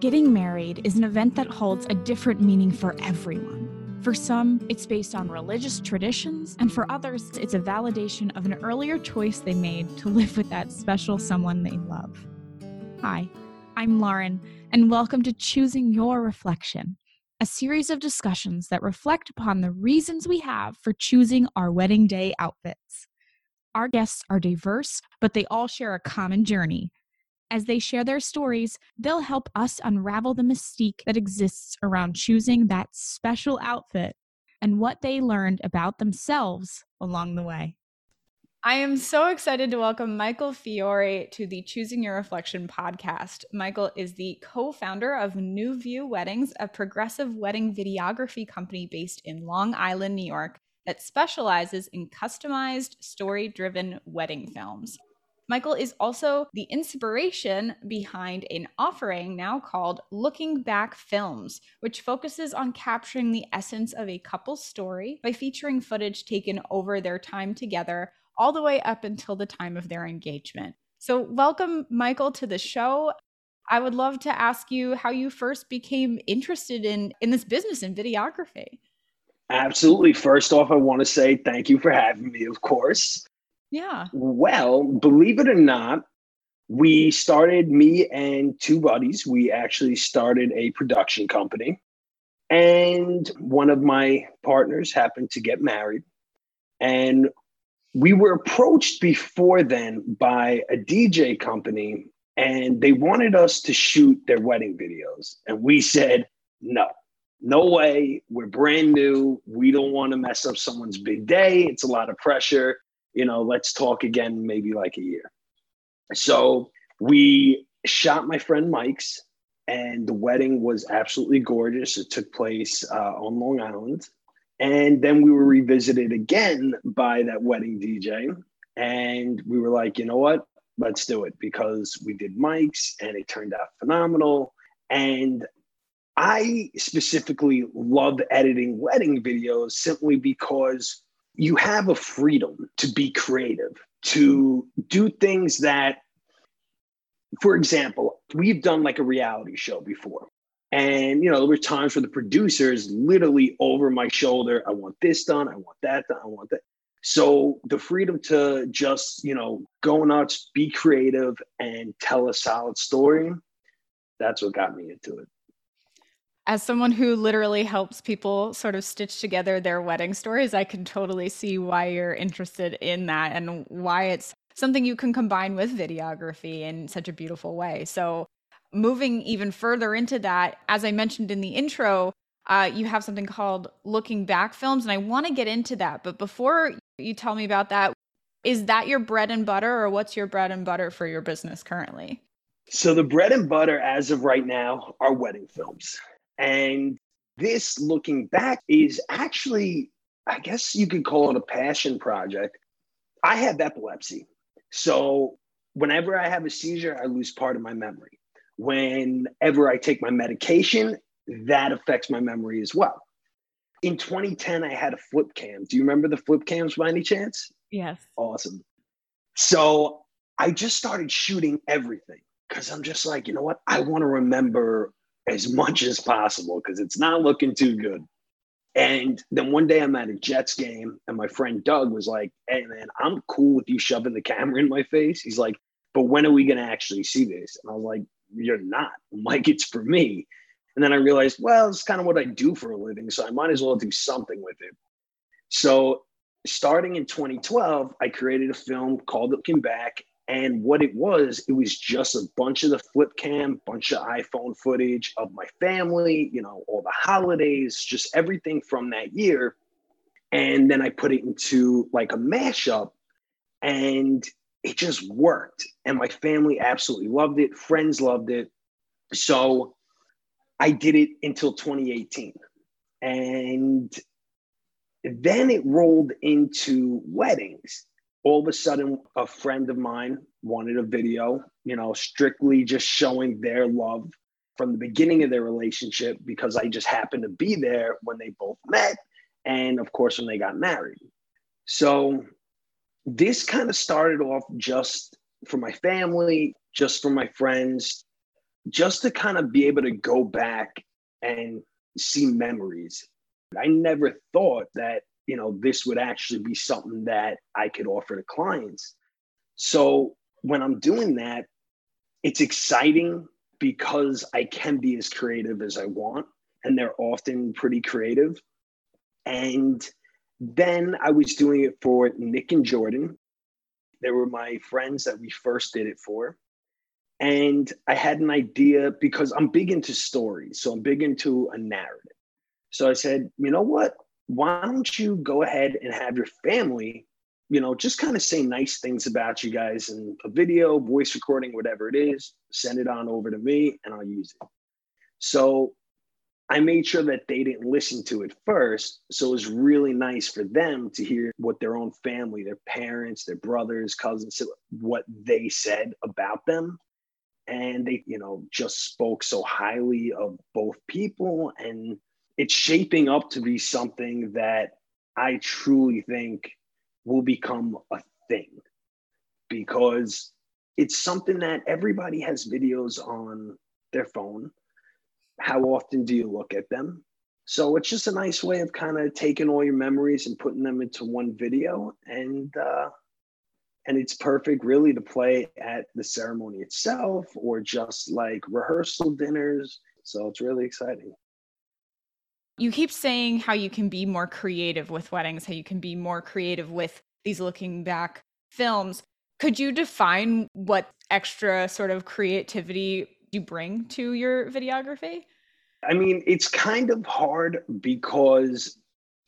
Getting married is an event that holds a different meaning for everyone. For some, it's based on religious traditions, and for others, it's a validation of an earlier choice they made to live with that special someone they love. Hi, I'm Lauren, and welcome to Choosing Your Reflection, a series of discussions that reflect upon the reasons we have for choosing our wedding day outfits. Our guests are diverse, but they all share a common journey as they share their stories, they'll help us unravel the mystique that exists around choosing that special outfit and what they learned about themselves along the way. I am so excited to welcome Michael Fiore to the Choosing Your Reflection podcast. Michael is the co founder of NuView Weddings, a progressive wedding videography company based in Long Island, New York, that specializes in customized, story driven wedding films. Michael is also the inspiration behind an offering now called Looking Back Films, which focuses on capturing the essence of a couple's story by featuring footage taken over their time together, all the way up until the time of their engagement. So, welcome, Michael, to the show. I would love to ask you how you first became interested in, in this business in videography. Absolutely. First off, I want to say thank you for having me, of course. Yeah. Well, believe it or not, we started me and two buddies. We actually started a production company. And one of my partners happened to get married. And we were approached before then by a DJ company, and they wanted us to shoot their wedding videos. And we said, no, no way. We're brand new. We don't want to mess up someone's big day. It's a lot of pressure you know, let's talk again, maybe like a year. So we shot my friend Mike's, and the wedding was absolutely gorgeous. It took place uh, on Long Island. And then we were revisited again by that wedding DJ. And we were like, you know what? Let's do it because we did Mike's and it turned out phenomenal. And I specifically love editing wedding videos simply because you have a freedom to be creative, to do things that, for example, we've done like a reality show before. And, you know, there were times where the producers literally over my shoulder, I want this done, I want that done, I want that. So the freedom to just, you know, go nuts, be creative, and tell a solid story, that's what got me into it as someone who literally helps people sort of stitch together their wedding stories, I can totally see why you're interested in that and why it's something you can combine with videography in such a beautiful way. So, moving even further into that, as I mentioned in the intro, uh, you have something called Looking Back Films, and I want to get into that. But before you tell me about that, is that your bread and butter, or what's your bread and butter for your business currently? So, the bread and butter as of right now are wedding films. And this, looking back, is actually, I guess you could call it a passion project. I have epilepsy. So whenever I have a seizure, I lose part of my memory. Whenever I take my medication, that affects my memory as well. In 2010, I had a flip cam. Do you remember the flip cams by any chance? Yes. Awesome. So I just started shooting everything because I'm just like, you know what? I want to remember as much as possible because it's not looking too good. And then one day I'm at a Jets game, and my friend Doug was like, Hey, man, I'm cool with you shoving the camera in my face. He's like, But when are we going to actually see this? And I was like, You're not. I'm like, It's for me. And then I realized, well, it's kind of what I do for a living. So I might as well do something with it. So starting in 2012, I created a film called Looking Back. And what it was, it was just a bunch of the flip cam, bunch of iPhone footage of my family, you know, all the holidays, just everything from that year. And then I put it into like a mashup and it just worked. And my family absolutely loved it. Friends loved it. So I did it until 2018. And then it rolled into weddings all of a sudden a friend of mine wanted a video you know strictly just showing their love from the beginning of their relationship because i just happened to be there when they both met and of course when they got married so this kind of started off just for my family just for my friends just to kind of be able to go back and see memories. I never thought that, you know, this would actually be something that I could offer to clients. So when I'm doing that, it's exciting because I can be as creative as I want, and they're often pretty creative. And then I was doing it for Nick and Jordan. They were my friends that we first did it for. And I had an idea because I'm big into stories. So I'm big into a narrative. So I said, you know what? Why don't you go ahead and have your family, you know, just kind of say nice things about you guys in a video, voice recording, whatever it is, send it on over to me and I'll use it. So I made sure that they didn't listen to it first. So it was really nice for them to hear what their own family, their parents, their brothers, cousins, what they said about them. And they, you know, just spoke so highly of both people. And it's shaping up to be something that I truly think will become a thing because it's something that everybody has videos on their phone how often do you look at them? So it's just a nice way of kind of taking all your memories and putting them into one video, and uh, and it's perfect really to play at the ceremony itself or just like rehearsal dinners. So it's really exciting. You keep saying how you can be more creative with weddings, how you can be more creative with these looking back films. Could you define what extra sort of creativity you bring to your videography? I mean, it's kind of hard because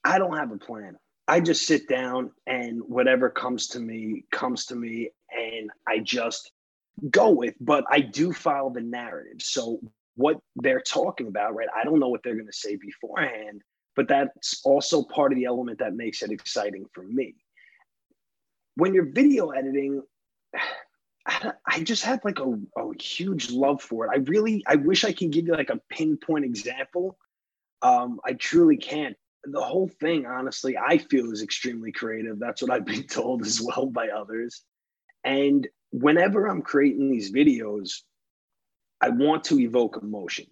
I don't have a plan. I just sit down and whatever comes to me comes to me and I just go with, but I do follow the narrative. So what they're talking about, right? I don't know what they're going to say beforehand, but that's also part of the element that makes it exciting for me. When you're video editing, I just have like a, a huge love for it. I really, I wish I can give you like a pinpoint example. Um, I truly can't. The whole thing, honestly, I feel is extremely creative. That's what I've been told as well by others. And whenever I'm creating these videos, I want to evoke emotion.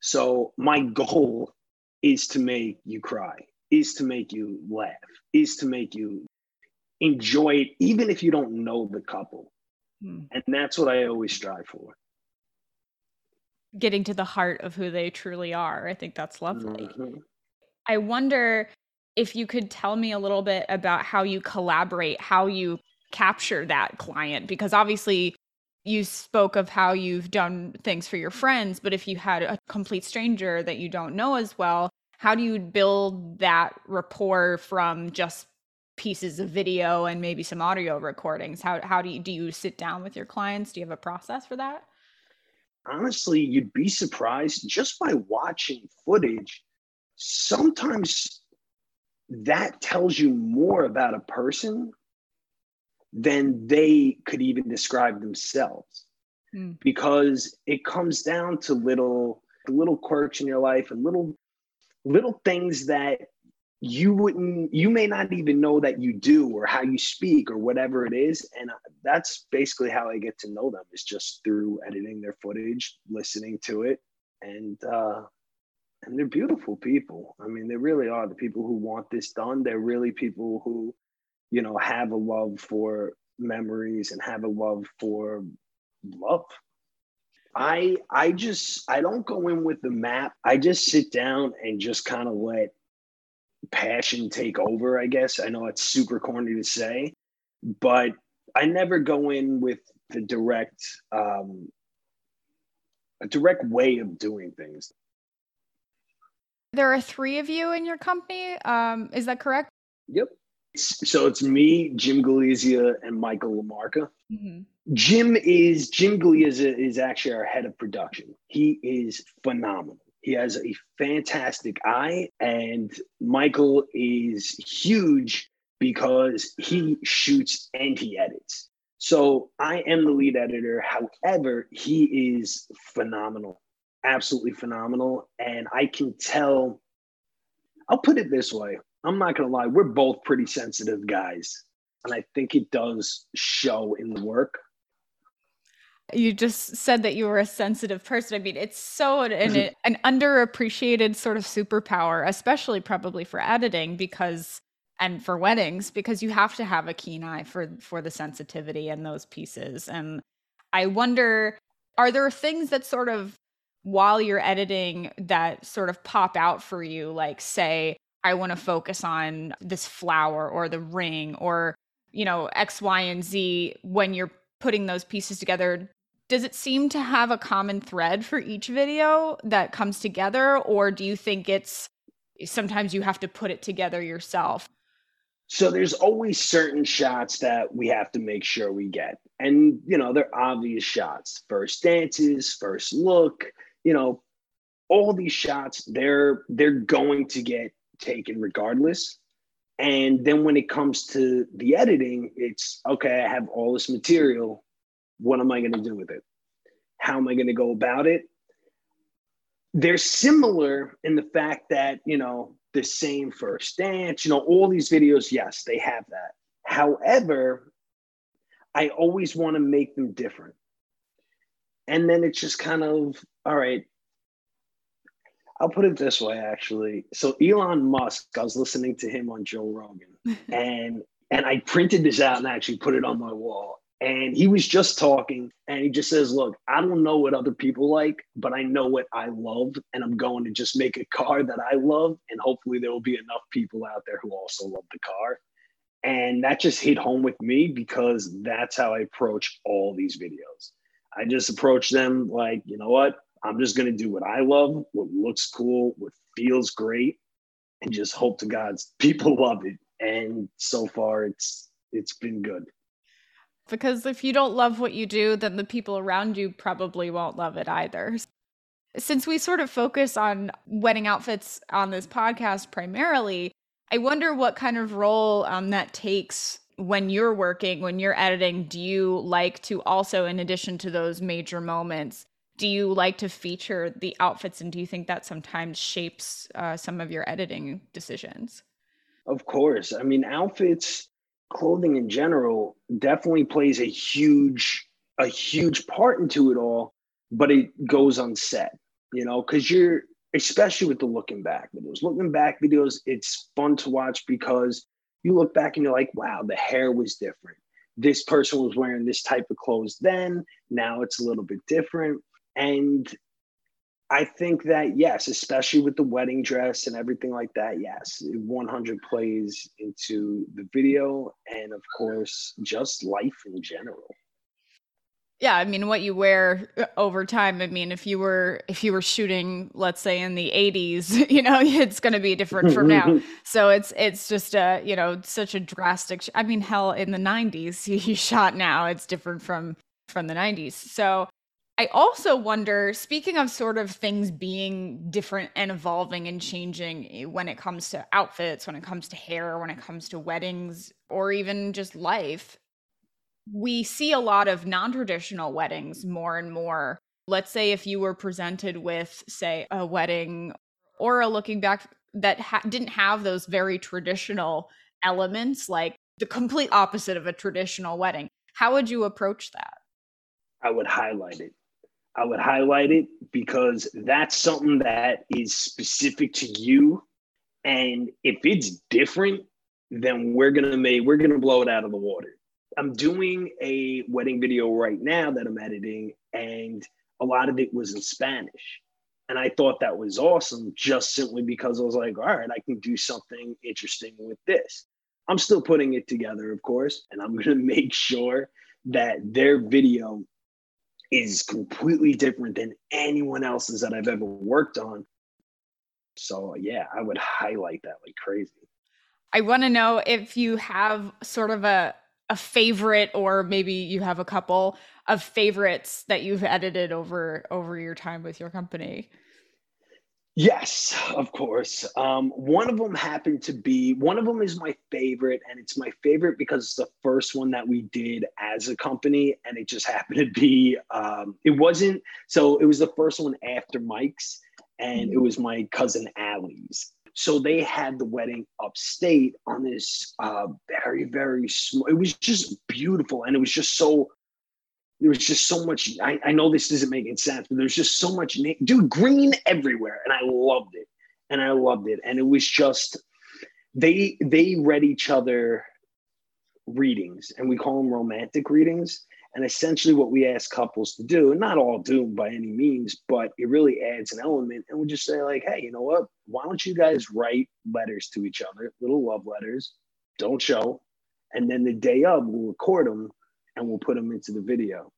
So my goal is to make you cry, is to make you laugh, is to make you enjoy it, even if you don't know the couple Hmm. And that's what I always strive for. Getting to the heart of who they truly are. I think that's lovely. Mm-hmm. I wonder if you could tell me a little bit about how you collaborate, how you capture that client, because obviously you spoke of how you've done things for your friends, but if you had a complete stranger that you don't know as well, how do you build that rapport from just pieces of video and maybe some audio recordings? How how do you do you sit down with your clients? Do you have a process for that? Honestly you'd be surprised just by watching footage. Sometimes that tells you more about a person than they could even describe themselves. Hmm. because it comes down to little little quirks in your life and little little things that you wouldn't you may not even know that you do or how you speak or whatever it is. And uh, that's basically how i get to know them is just through editing their footage listening to it. And uh and they're beautiful people. I mean they really are the people who want this done. They're really people who you know have a love for memories and have a love for love i i just i don't go in with the map i just sit down and just kind of let passion take over, I guess. I know it's super corny to say, but I never go in with the direct um, a direct way of doing things. There are three of you in your company. Um, is that correct? Yep. So it's me, Jim Galizia, and Michael Lamarca. Mm-hmm. Jim is Jim Galizia is actually our head of production. He is phenomenal. He has a fantastic eye, and Michael is huge because he shoots and he edits. So I am the lead editor. However, he is phenomenal, absolutely phenomenal. And I can tell, I'll put it this way I'm not going to lie, we're both pretty sensitive guys. And I think it does show in the work. You just said that you were a sensitive person. I mean, it's so an, an, mm-hmm. an underappreciated sort of superpower, especially probably for editing because and for weddings because you have to have a keen eye for for the sensitivity in those pieces. And I wonder are there things that sort of while you're editing that sort of pop out for you like say I want to focus on this flower or the ring or you know X Y and Z when you're putting those pieces together. Does it seem to have a common thread for each video that comes together or do you think it's sometimes you have to put it together yourself? So there's always certain shots that we have to make sure we get. And you know they're obvious shots. First dances first look you know all these shots they're they're going to get taken regardless and then when it comes to the editing it's okay i have all this material what am I going to do with it? How am I going to go about it? They're similar in the fact that, you know, the same first dance, you know, all these videos, yes, they have that. However, I always want to make them different. And then it's just kind of, all right, I'll put it this way, actually. So Elon Musk, I was listening to him on Joe Rogan, and and I printed this out and I actually put it on my wall. And he was just talking and he just says, Look, I don't know what other people like, but I know what I love. And I'm going to just make a car that I love. And hopefully there will be enough people out there who also love the car. And that just hit home with me because that's how I approach all these videos. I just approach them like, you know what? I'm just going to do what I love, what looks cool, what feels great, and just hope to God's people love it. And so far, it's it's been good because if you don't love what you do, then the people around you probably won't love it either. Since we sort of focus on wedding outfits on this podcast primarily, I wonder what kind of role um, that takes when you're working, when you're editing. Do you like to also, in addition to those major moments, do you like to feature the outfits and do you think that sometimes shapes uh, some of your editing decisions? Of course. I mean, outfits clothing in general definitely plays a huge a huge part into it all but it goes on set you know because you're especially with the looking back videos looking back videos it's fun to watch because you look back and you're like wow the hair was different this person was wearing this type of clothes then now it's a little bit different and I think that yes, especially with the wedding dress and everything like that, yes, 100 plays into the video and of course just life in general. Yeah, I mean what you wear over time. I mean if you were if you were shooting let's say in the 80s, you know, it's going to be different from now. so it's it's just a, you know, such a drastic sh- I mean hell in the 90s you, you shot now it's different from from the 90s. So I also wonder, speaking of sort of things being different and evolving and changing eh, when it comes to outfits, when it comes to hair, when it comes to weddings, or even just life, we see a lot of non traditional weddings more and more. Let's say if you were presented with, say, a wedding or a looking back that ha- didn't have those very traditional elements, like the complete opposite of a traditional wedding, how would you approach that? I would highlight it. I would highlight it because that's something that is specific to you. And if it's different, then we're gonna make we're gonna blow it out of the water. I'm doing a wedding video right now that I'm editing, and a lot of it was in Spanish. And I thought that was awesome just simply because I was like, all right, I can do something interesting with this. I'm still putting it together, of course, and I'm gonna make sure that their video is completely different than anyone else's that I've ever worked on. So yeah, I would highlight that like crazy. I want to know if you have sort of a a favorite or maybe you have a couple of favorites that you've edited over over your time with your company. Yes, of course. Um, one of them happened to be one of them is my favorite, and it's my favorite because it's the first one that we did as a company, and it just happened to be. Um, it wasn't so. It was the first one after Mike's, and it was my cousin Allie's. So they had the wedding upstate on this uh, very very small. It was just beautiful, and it was just so there was just so much. I, I know this isn't making sense, but there's just so much, dude, green everywhere, and I loved it, and I loved it, and it was just they they read each other readings, and we call them romantic readings. And essentially, what we ask couples to do, and not all do by any means, but it really adds an element. And we just say, like, hey, you know what? Why don't you guys write letters to each other, little love letters? Don't show. And then the day of, we'll record them and we'll put them into the video.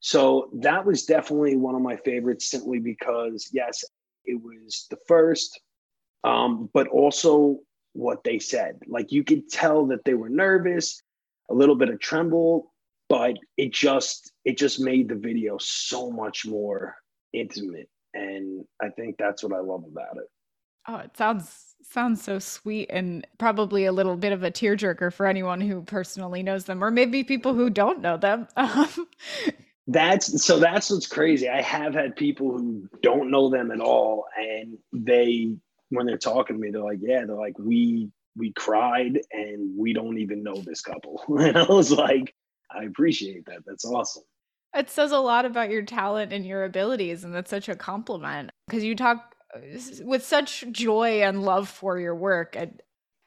So that was definitely one of my favorites, simply because, yes, it was the first, um, but also what they said. Like you could tell that they were nervous, a little bit of tremble, but it just it just made the video so much more intimate and i think that's what i love about it oh it sounds sounds so sweet and probably a little bit of a tearjerker for anyone who personally knows them or maybe people who don't know them um, that's so that's what's crazy i have had people who don't know them at all and they when they're talking to me they're like yeah they're like we we cried and we don't even know this couple and i was like I appreciate that. That's awesome. It says a lot about your talent and your abilities, and that's such a compliment because you talk with such joy and love for your work. And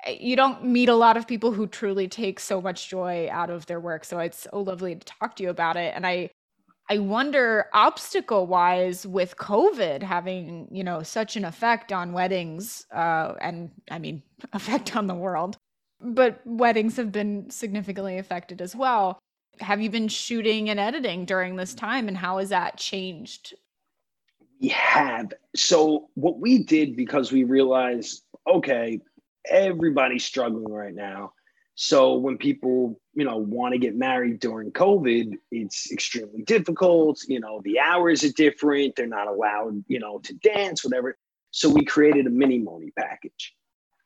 uh, you don't meet a lot of people who truly take so much joy out of their work. So it's so lovely to talk to you about it. And I, I wonder, obstacle wise, with COVID having you know such an effect on weddings, uh, and I mean effect on the world, but weddings have been significantly affected as well have you been shooting and editing during this time and how has that changed we have. So what we did because we realized okay everybody's struggling right now. So when people you know want to get married during covid it's extremely difficult you know the hours are different they're not allowed you know to dance whatever. So we created a mini money package.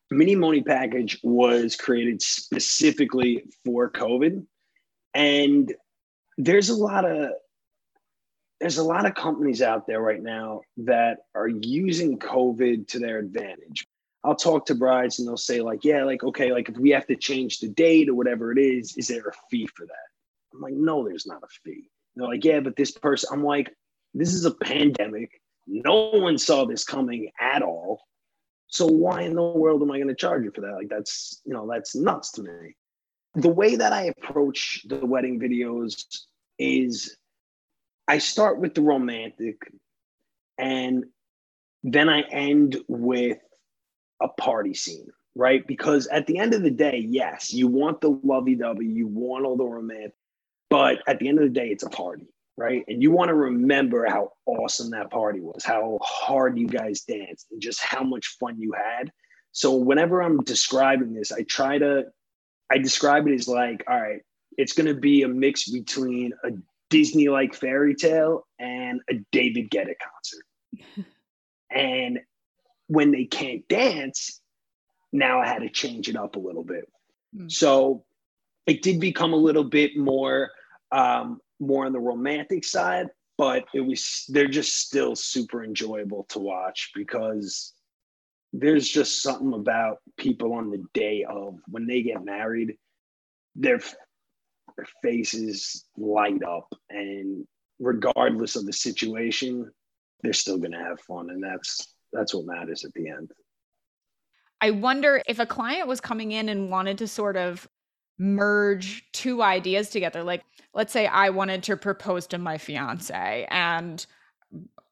Mini money package was created specifically for covid. And there's a lot of there's a lot of companies out there right now that are using COVID to their advantage. I'll talk to brides and they'll say, like, yeah, like, okay, like if we have to change the date or whatever it is, is there a fee for that? I'm like, no, there's not a fee. They're like, yeah, but this person, I'm like, this is a pandemic. No one saw this coming at all. So why in the world am I going to charge you for that? Like, that's, you know, that's nuts to me the way that I approach the wedding videos is I start with the romantic and then I end with a party scene, right? Because at the end of the day, yes, you want the lovey dovey, you want all the romantic, but at the end of the day, it's a party, right? And you want to remember how awesome that party was, how hard you guys danced, and just how much fun you had. So whenever I'm describing this, I try to I describe it as like, all right, it's going to be a mix between a Disney like fairy tale and a David Guetta concert. and when they can't dance, now I had to change it up a little bit. Mm. So it did become a little bit more um, more on the romantic side, but it was they're just still super enjoyable to watch because there's just something about people on the day of when they get married, their their faces light up, and regardless of the situation, they're still going to have fun, and that's that's what matters at the end. I wonder if a client was coming in and wanted to sort of merge two ideas together. Like, let's say I wanted to propose to my fiance and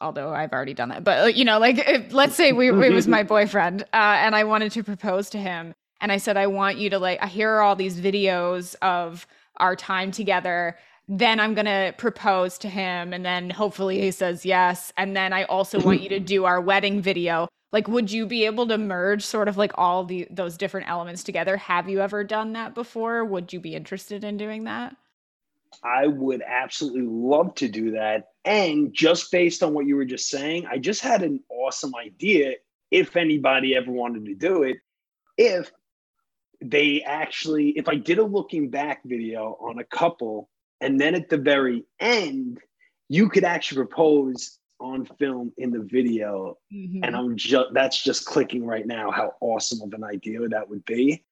although I've already done that. But you know, like if, let's say we it was my boyfriend uh, and I wanted to propose to him, and I said I want you to like here are all these videos of our time together. Then I'm gonna propose to him, and then hopefully he says yes. And then I also want you to do our wedding video. Like, would you be able to merge sort of like all the those different elements together? Have you ever done that before? Would you be interested in doing that? I would absolutely love to do that. And just based on what you were just saying, I just had an awesome idea if anybody ever wanted to do it. If they actually, if I did a looking back video on a couple, and then at the very end, you could actually propose on film in the video. Mm-hmm. And I'm just, that's just clicking right now how awesome of an idea that would be.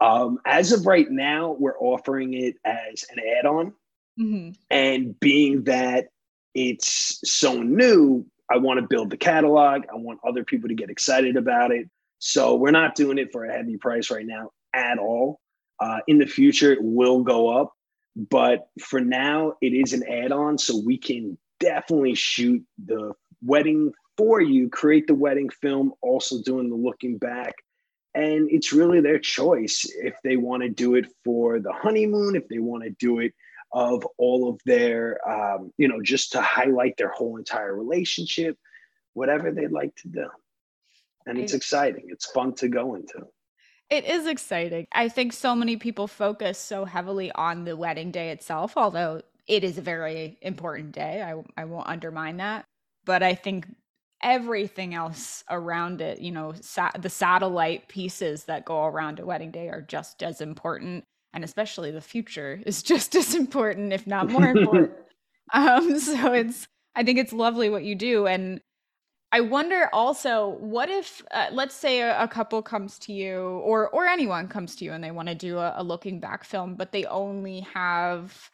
Um, as of right now, we're offering it as an add on. Mm-hmm. And being that it's so new, I want to build the catalog. I want other people to get excited about it. So we're not doing it for a heavy price right now at all. Uh, in the future, it will go up. But for now, it is an add on. So we can definitely shoot the wedding for you, create the wedding film, also doing the looking back. And it's really their choice if they want to do it for the honeymoon, if they want to do it of all of their, um, you know, just to highlight their whole entire relationship, whatever they'd like to do. And it's exciting. It's fun to go into. It is exciting. I think so many people focus so heavily on the wedding day itself, although it is a very important day. I, I won't undermine that. But I think everything else around it, you know, sa- the satellite pieces that go around a wedding day are just as important. And especially the future is just as important, if not more important. um, so it's, I think it's lovely what you do. And I wonder also, what if, uh, let's say a, a, couple comes to you, or or anyone comes to you, and they want to do a, a, looking back film, but they only have.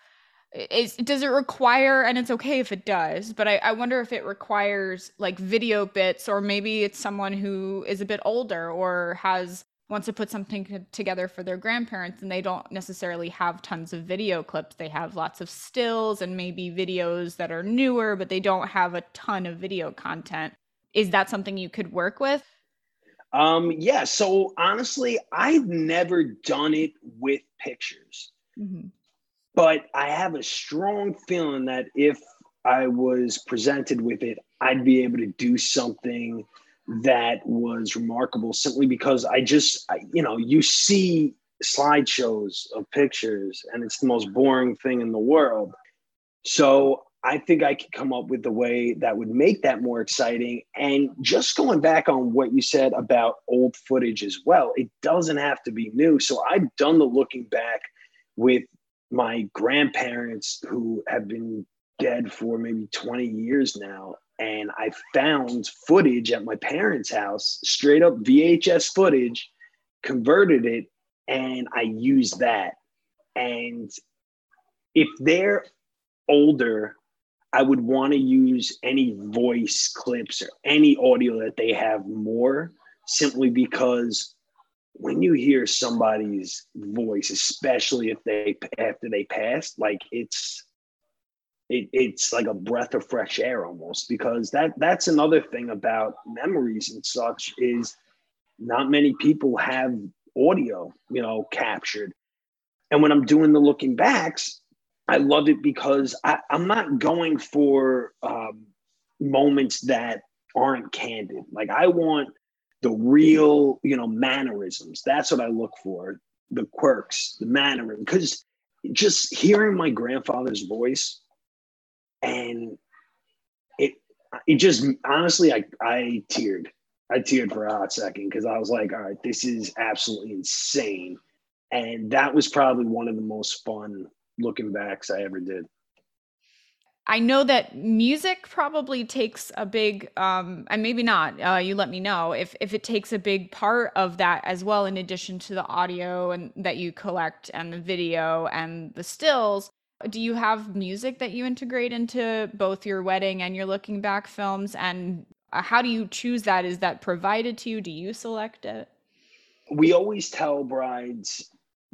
Is, does it require and it's okay if it does but I, I wonder if it requires like video bits or maybe it's someone who is a bit older or has wants to put something together for their grandparents and they don't necessarily have tons of video clips they have lots of stills and maybe videos that are newer but they don't have a ton of video content is that something you could work with? Um, yeah. So honestly, I've never done it with pictures, mm-hmm. but I have a strong feeling that if I was presented with it, I'd be able to do something that was remarkable simply because I just, I, you know, you see slideshows of pictures and it's the most boring thing in the world. So I think I could come up with a way that would make that more exciting. And just going back on what you said about old footage as well, it doesn't have to be new. So I've done the looking back with my grandparents who have been dead for maybe 20 years now. And I found footage at my parents' house, straight up VHS footage, converted it, and I used that. And if they're older I would want to use any voice clips or any audio that they have more simply because when you hear somebody's voice, especially if they after they passed, like it's it, it's like a breath of fresh air almost because that that's another thing about memories and such is not many people have audio, you know, captured. And when I'm doing the looking backs, I love it because I, am not going for um, moments that aren't candid. Like I want the real, you know, mannerisms. That's what I look for. The quirks, the mannerism. Because just hearing my grandfather's voice and it it just honestly I I teared. I teared for a hot second because I was like, all right, this is absolutely insane. And that was probably one of the most fun looking backs I ever did. I know that music probably takes a big, um, and maybe not. Uh, you let me know if if it takes a big part of that as well, in addition to the audio and that you collect and the video and the stills. Do you have music that you integrate into both your wedding and your looking back films? And uh, how do you choose that? Is that provided to you? Do you select it? We always tell brides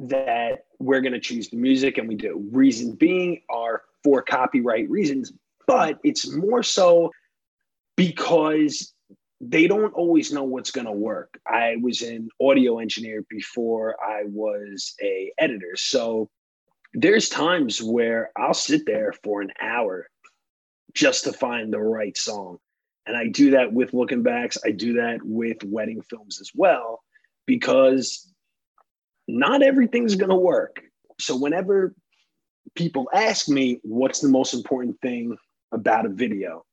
that we're going to choose the music and we do. Reason being are for copyright reasons, but it's more so because they don't always know what's going to work. I was an audio engineer before I was a editor. So there's times where I'll sit there for an hour just to find the right song. And I do that with looking backs. I do that with wedding films as well because not everything's going to work. So whenever people ask me what's the most important thing about a video,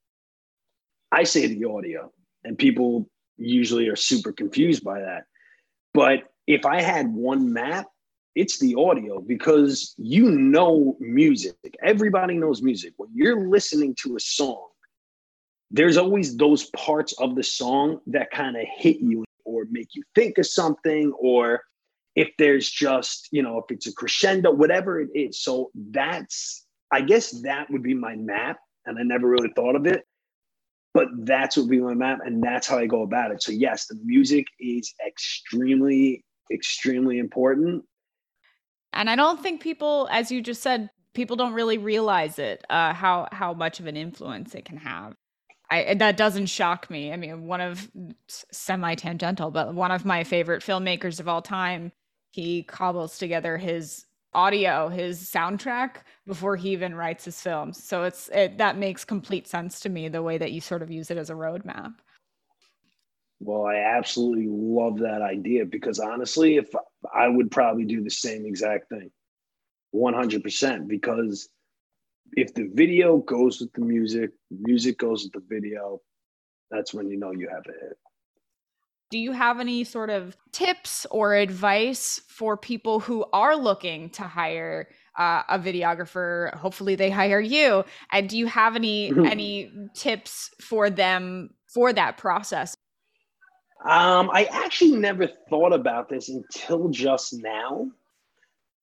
I say the audio, and people usually are super confused by that. But if I had one map, it's the audio because you know music. Everybody knows music. When you're listening to a song, there's always those parts of the song that kind of hit you or make you think of something or if there's just you know if it's a crescendo whatever it is so that's I guess that would be my map. And I never really thought of it, but that's what would be my map. And that's how I go about it. So, yes, the music is extremely, extremely important. And I don't think people, as you just said, people don't really realize it, uh, how, how much of an influence it can have. I, that doesn't shock me. I mean, one of semi tangential, but one of my favorite filmmakers of all time, he cobbles together his audio, his soundtrack before he even writes his films. So it's it, that makes complete sense to me the way that you sort of use it as a roadmap. Well, I absolutely love that idea because honestly, if I would probably do the same exact thing, 100%. Because if the video goes with the music, music goes with the video, that's when you know you have a hit. Do you have any sort of tips or advice for people who are looking to hire uh, a videographer? Hopefully, they hire you. And do you have any any tips for them for that process? Um, I actually never thought about this until just now.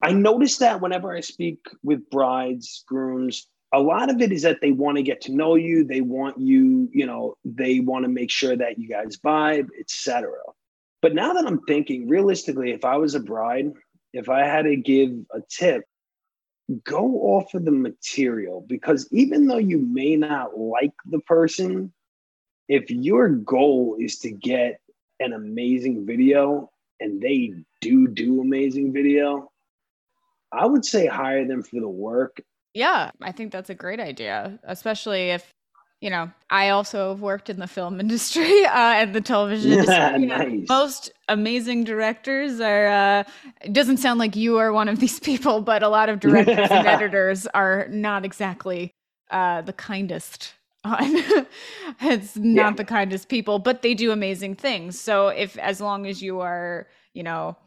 I noticed that whenever I speak with brides, grooms, a lot of it is that they want to get to know you they want you you know they want to make sure that you guys vibe etc but now that i'm thinking realistically if i was a bride if i had to give a tip go off of the material because even though you may not like the person if your goal is to get an amazing video and they do do amazing video i would say hire them for the work yeah, I think that's a great idea, especially if you know, I also have worked in the film industry uh, and the television industry. nice. Most amazing directors are. Uh, it doesn't sound like you are one of these people, but a lot of directors and editors are not exactly uh, the kindest. it's not yeah. the kindest people, but they do amazing things. So if, as long as you are, you know,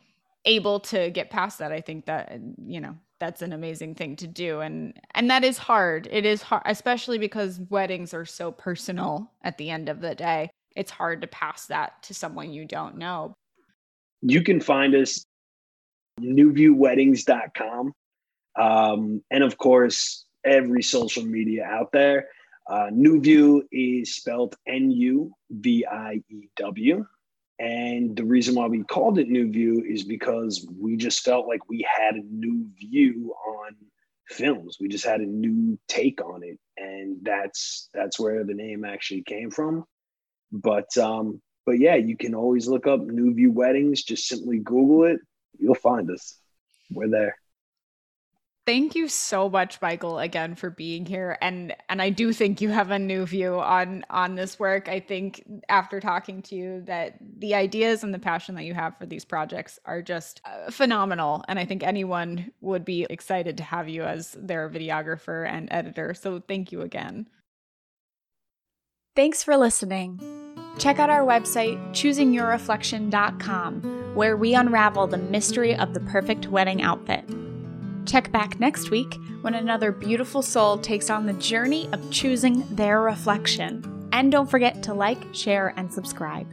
able to get past that, I think that you know that's an amazing thing to do. And and that is hard. It is hard especially because weddings are so personal at the end of the day. It's hard to pass that to someone you don't know. You can find us nuviewweddings.com um, and of course every social media out there. Uh, is spelled n-u-v-i-e-w and the reason why we called it NuView is because we just felt like we had a new view on films. We just had a new take on it. And that's that's where the name actually came from. But um, but yeah, you can always look up NuView Weddings, just simply Google it. You'll find us. We're there thank you so much michael again for being here and and i do think you have a new view on on this work. I think after talking to you that the ideas and the passion that you have for these projects are just uh, phenomenal and i think anyone would be excited to have you as their videographer and editor so thank you again. Thanks for listening. Check out our website choosingyourreflection.com where we unravel the mystery of the perfect wedding outfit Check back next week when another beautiful soul takes on the journey of choosing their reflection. And don't forget to like, share, and subscribe.